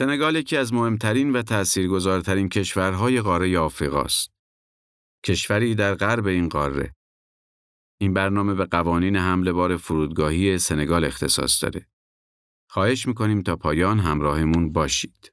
سنگال یکی از مهمترین و تأثیرگذارترین کشورهای قاره آفریقاست. کشوری در غرب این قاره. این برنامه به قوانین حمل بار فرودگاهی سنگال اختصاص داره. خواهش می‌کنیم تا پایان همراهمون باشید.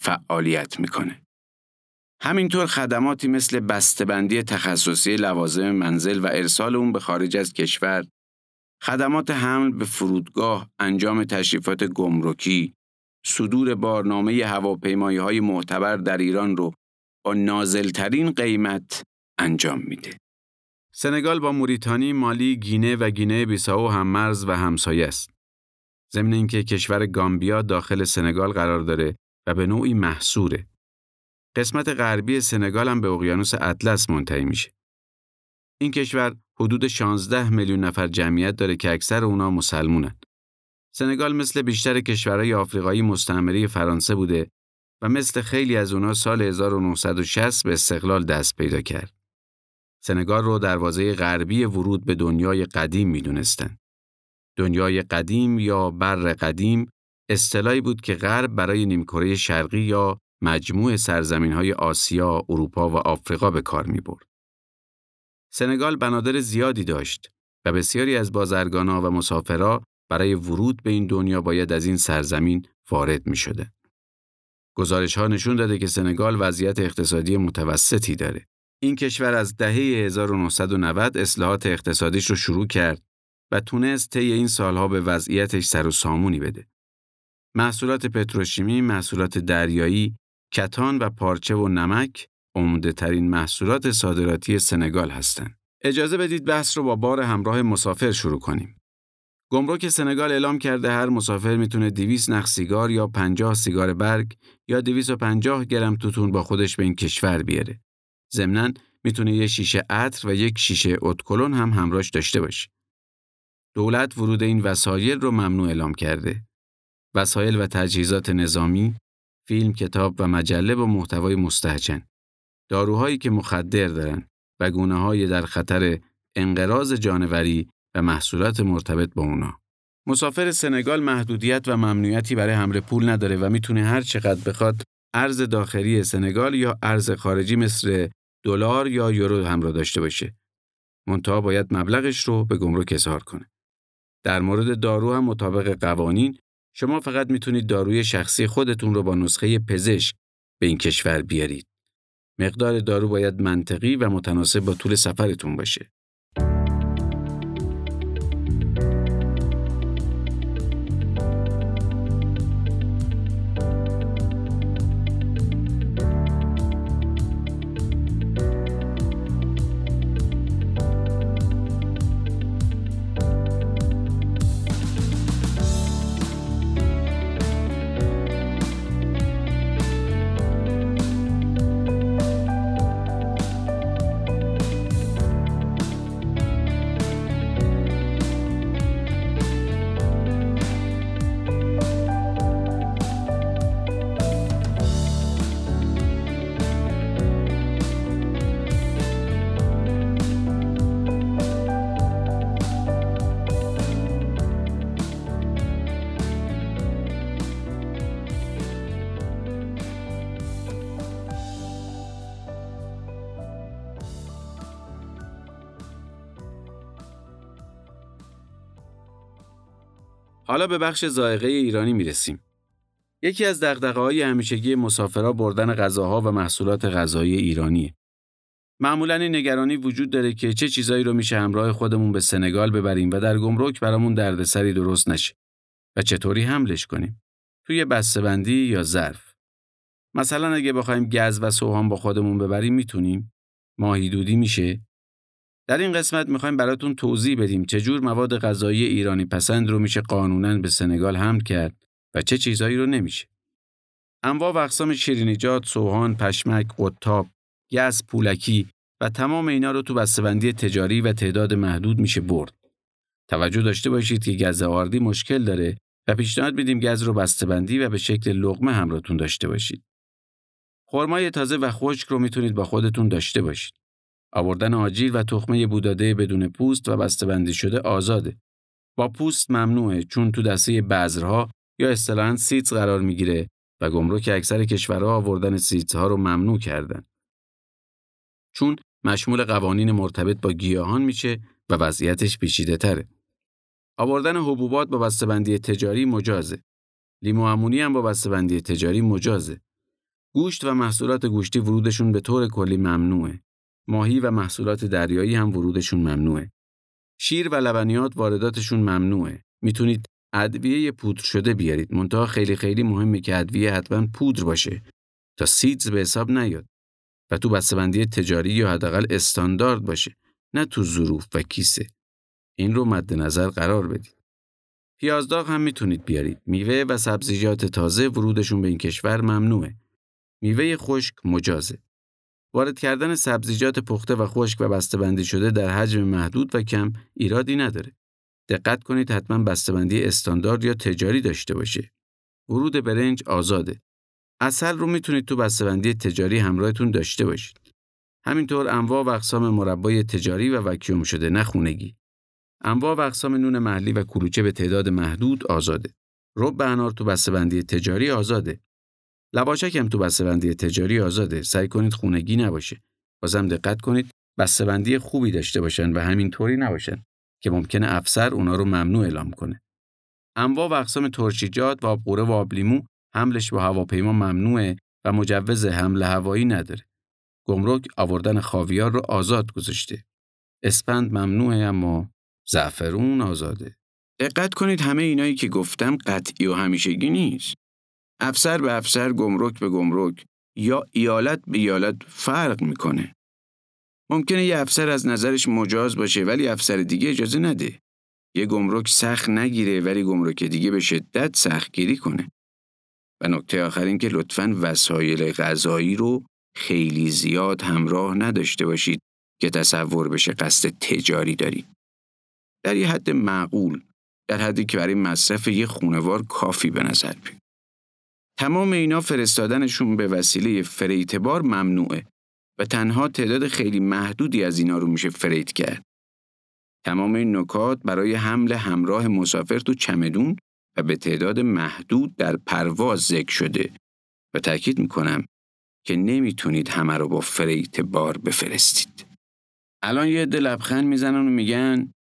فعالیت می‌کنه. همینطور خدماتی مثل بسته‌بندی تخصصی لوازم منزل و ارسال اون به خارج از کشور، خدمات حمل به فرودگاه، انجام تشریفات گمرکی، صدور بارنامه هواپیمایی های معتبر در ایران رو با نازلترین قیمت انجام میده. سنگال با موریتانی، مالی، گینه و گینه بیساو هم مرز و همسایه است. ضمن اینکه کشور گامبیا داخل سنگال قرار داره و به نوعی محصوره. قسمت غربی سنگال هم به اقیانوس اطلس منتهی میشه. این کشور حدود 16 میلیون نفر جمعیت داره که اکثر اونا مسلمونن. سنگال مثل بیشتر کشورهای آفریقایی مستعمره فرانسه بوده و مثل خیلی از اونا سال 1960 به استقلال دست پیدا کرد. سنگال رو دروازه غربی ورود به دنیای قدیم می‌دونستن. دنیای قدیم یا بر قدیم اصطلاحی بود که غرب برای نیمکره شرقی یا مجموع سرزمین های آسیا، اروپا و آفریقا به کار می برد. سنگال بنادر زیادی داشت و بسیاری از بازرگانا و مسافرا برای ورود به این دنیا باید از این سرزمین وارد می شده. گزارش ها نشون داده که سنگال وضعیت اقتصادی متوسطی داره. این کشور از دهه 1990 اصلاحات اقتصادیش رو شروع کرد و تونست طی این سالها به وضعیتش سر و سامونی بده. محصولات پتروشیمی، محصولات دریایی، کتان و پارچه و نمک عمده ترین محصولات صادراتی سنگال هستند. اجازه بدید بحث رو با بار همراه مسافر شروع کنیم. گمرک سنگال اعلام کرده هر مسافر می‌تونه 200 نخ سیگار یا 50 سیگار برگ یا 250 گرم توتون با خودش به این کشور بیاره. ضمناً می‌تونه یه شیشه عطر و یک شیشه اتکلون هم همراهش داشته باشه. دولت ورود این وسایل رو ممنوع اعلام کرده. وسایل و تجهیزات نظامی، فیلم، کتاب و مجله با محتوای مستهجن. داروهایی که مخدر دارن و گونه های در خطر انقراض جانوری و محصولات مرتبط با اونا. مسافر سنگال محدودیت و ممنوعیتی برای حمل پول نداره و می‌تونه هر چقدر بخواد ارز داخلی سنگال یا ارز خارجی مثل دلار یا یورو همراه داشته باشه. منتها باید مبلغش رو به گمرک اظهار کنه. در مورد دارو هم مطابق قوانین شما فقط می‌تونید داروی شخصی خودتون رو با نسخه پزشک به این کشور بیارید. مقدار دارو باید منطقی و متناسب با طول سفرتون باشه. حالا به بخش زائقه ایرانی می‌رسیم. یکی از دغدغه‌های همیشگی مسافرها بردن غذاها و محصولات غذایی ایرانیه. معمولا این نگرانی وجود داره که چه چیزایی رو میشه همراه خودمون به سنگال ببریم و در گمرک برامون دردسری درست نشه. و چطوری حملش کنیم؟ توی بسته‌بندی یا ظرف؟ مثلا اگه بخوایم گز و سوهان با خودمون ببریم می‌تونیم؟ ماهی دودی میشه؟ در این قسمت می‌خوایم براتون توضیح بدیم چجور مواد غذایی ایرانی پسند رو میشه قانونا به سنگال حمل کرد و چه چیزایی رو نمیشه انواع و اقسام شیرینیجات، سوهان، پشمک، قطاب، گز، پولکی و تمام اینا رو تو بسته‌بندی تجاری و تعداد محدود میشه برد. توجه داشته باشید که گز آردی مشکل داره و پیشنهاد میدیم گز رو بسته‌بندی و به شکل لغمه همراهتون داشته باشید. خرمای تازه و خشک رو می‌تونید با خودتون داشته باشید. آوردن آجیل و تخمه بوداده بدون پوست و بسته‌بندی شده آزاده. با پوست ممنوعه چون تو دسته بذرها یا اصطلاحاً سیتز قرار می‌گیره و گمرک اکثر کشورها آوردن سیتزها رو ممنوع کردن. چون مشمول قوانین مرتبط با گیاهان میشه و وضعیتش پیچیده تره. آوردن حبوبات با بسته‌بندی تجاری مجازه. لیمو امونی هم با بسته‌بندی تجاری مجازه. گوشت و محصولات گوشتی ورودشون به طور کلی ممنوعه. ماهی و محصولات دریایی هم ورودشون ممنوعه. شیر و لبنیات وارداتشون ممنوعه. می‌تونید ادویه پودر شده بیارید. منتها خیلی خیلی مهمه که ادویه حتما پودر باشه تا سیدز به حساب نیاد و تو بسته‌بندی تجاری یا حداقل استاندارد باشه نه تو ظروف و کیسه. این رو مد نظر قرار بدید. پیازداغ هم می‌تونید بیارید. میوه و سبزیجات تازه ورودشون به این کشور ممنوعه. میوه خشک مجازه. وارد کردن سبزیجات پخته و خشک و بسته‌بندی شده در حجم محدود و کم ایرادی نداره. دقت کنید حتما بسته‌بندی استاندارد یا تجاری داشته باشه. ورود برنج آزاده. اصل رو می‌تونید تو بسته‌بندی تجاری همراهتون داشته باشید. همینطور انواع و اقسام مربای تجاری و وکیوم شده نه خونگی. انواع و اقسام نون محلی و کلوچه به تعداد محدود آزاده. رب انار تو بسته‌بندی تجاری آزاده. لواشک هم تو بسته‌بندی تجاری آزاده. سعی کنید خونگی نباشه. بازم دقت کنید بسته‌بندی خوبی داشته باشن و همینطوری نباشن که ممکنه افسر اونا رو ممنوع اعلام کنه. انواع و اقسام ترشیجات و آبقوره و آبلیمو حملش با هواپیما ممنوعه و مجوز حمل هوایی نداره. گمرک آوردن خاویار رو آزاد گذاشته. اسپند ممنوعه اما زعفرون آزاده. دقت کنید همه اینایی که گفتم قطعی و همیشگی نیست. افسر به افسر گمرک به گمرک یا ایالت به ایالت فرق می‌کنه. ممکنه یه افسر از نظرش مجاز باشه ولی افسر دیگه اجازه نده. یه گمرک سخت نگیره ولی گمرک دیگه به شدت سخت گیری کنه. و نکته آخر این که لطفاً وسایل غذایی رو خیلی زیاد همراه نداشته باشید که تصور بشه قصد تجاری دارید. در یه حد معقول، در حدی که برای مصرف یه خونوار کافی به نظر بیاد. تمام اینا فرستادنشون به وسیله فریتبار ممنوعه و تنها تعداد خیلی محدودی از اینا رو میشه فریت کرد. تمام این نکات برای حمل همراه مسافر تو چمدون و به تعداد محدود در پرواز ذکر شده و تاکید می‌کنم که نمی‌تونید همه رو با فریت بار بفرستید. الان یه عده لبخند می‌زنن و میگن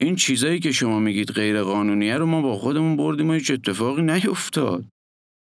این چیزایی که شما میگید غیر قانونیه رو ما با خودمون بردیم و هیچ اتفاقی نیفتاد.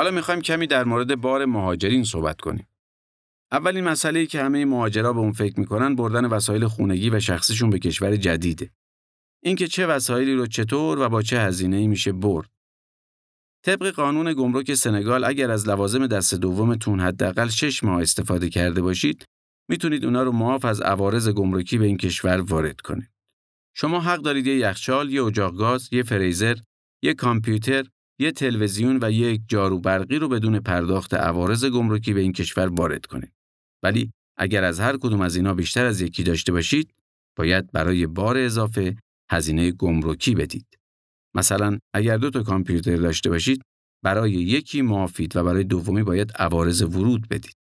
حالا می‌خوایم کمی در مورد بار مهاجرین صحبت کنیم. اولین مسئله ای که همه مهاجرا به اون فکر می‌کنن بردن وسایل خونگی و شخصیشون به کشور جدیده. اینکه چه وسایلی رو چطور و با چه هزینه‌ای میشه برد. طبق قانون گمرک سنگال اگر از لوازم دست دومتون حداقل 6 ماه استفاده کرده باشید، می‌تونید اونا رو معاف از عوارض گمرکی به این کشور وارد کنید. شما حق دارید یه یخچال، یه اجاق گاز، یه فریزر، یه کامپیوتر، یه تلویزیون و یک جارو برقی رو بدون پرداخت عوارض گمرکی به این کشور وارد کنید. ولی اگر از هر کدوم از اینا بیشتر از یکی داشته باشید، باید برای بار اضافه هزینه گمرکی بدید. مثلا اگر دو تا کامپیوتر داشته باشید، برای یکی معافید و برای دومی باید عوارض ورود بدید.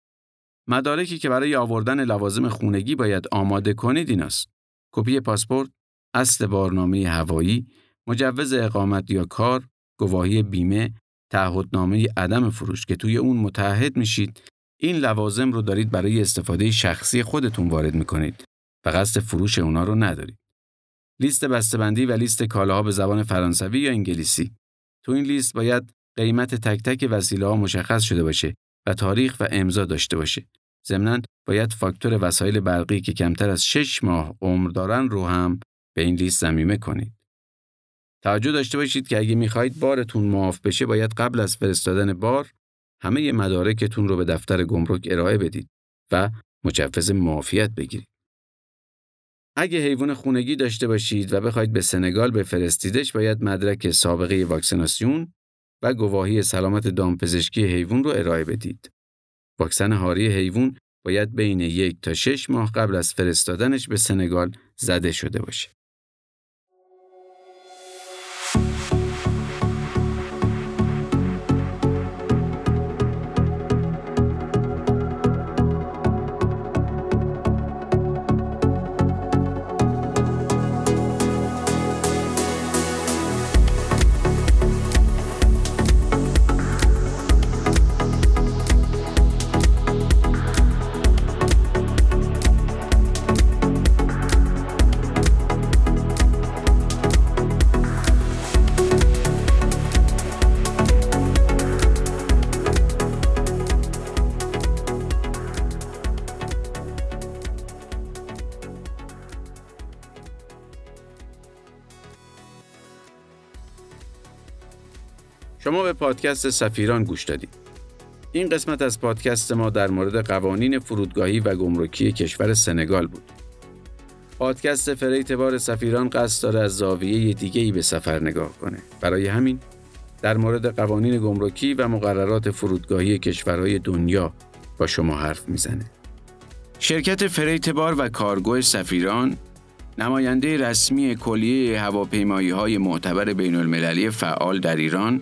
مدارکی که برای آوردن لوازم خونگی باید آماده کنید ایناست. کپی پاسپورت، اصل بارنامه هوایی، مجوز اقامت یا کار، گواهی بیمه، تعهدنامه عدم فروش که توی اون متحد میشید این لوازم رو دارید برای استفاده شخصی خودتون وارد می‌کنید و قصد فروش اونا رو ندارید. لیست بسته‌بندی و لیست کالاها به زبان فرانسوی یا انگلیسی. تو این لیست باید قیمت تک تک وسیله ها مشخص شده باشه و تاریخ و امضا داشته باشه. ضمناً باید فاکتور وسایل برقی که کمتر از 6 ماه عمر دارن رو هم به این لیست ضمیمه کنید. توجه داشته باشید که اگه می‌خواهید بارتون معاف بشه باید قبل از فرستادن بار همه مدارکتون رو به دفتر گمرک ارائه بدید و مجوز معافیت بگیرید. اگه حیوان خونگی داشته باشید و بخواید به سنگال بفرستیدش باید مدرک سابقه واکسیناسیون و گواهی سلامت دامپزشکی حیوان رو ارائه بدید. واکسن هاری حیوان باید بین یک تا شش ماه قبل از فرستادنش به سنگال زده شده باشه. شما به پادکست سفیران گوش دادید. این قسمت از پادکست ما در مورد قوانین فرودگاهی و گمرکی کشور سنگال بود. پادکست فریت بار سفیران قصد داره از زاویه دیگه ای به سفر نگاه کنه. برای همین در مورد قوانین گمرکی و مقررات فرودگاهی کشورهای دنیا با شما حرف می‌زنه. شرکت فریت بار و کارگو سفیران نماینده رسمی کلیه هواپیمایی های معتبر بین المللی فعال در ایران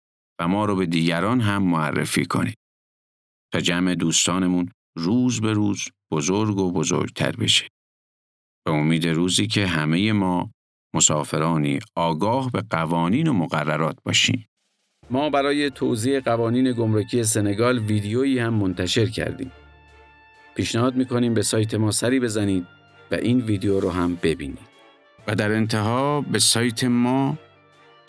و ما رو به دیگران هم معرفی کنید. تا جمع دوستانمون روز به روز بزرگ و بزرگتر بشه. به امید روزی که همه ما مسافرانی آگاه به قوانین و مقررات باشیم. ما برای توضیح قوانین گمرکی سنگال ویدیویی هم منتشر کردیم. پیشنهاد می‌کنیم به سایت ما سری بزنید و این ویدیو رو هم ببینید. و در انتها به سایت ما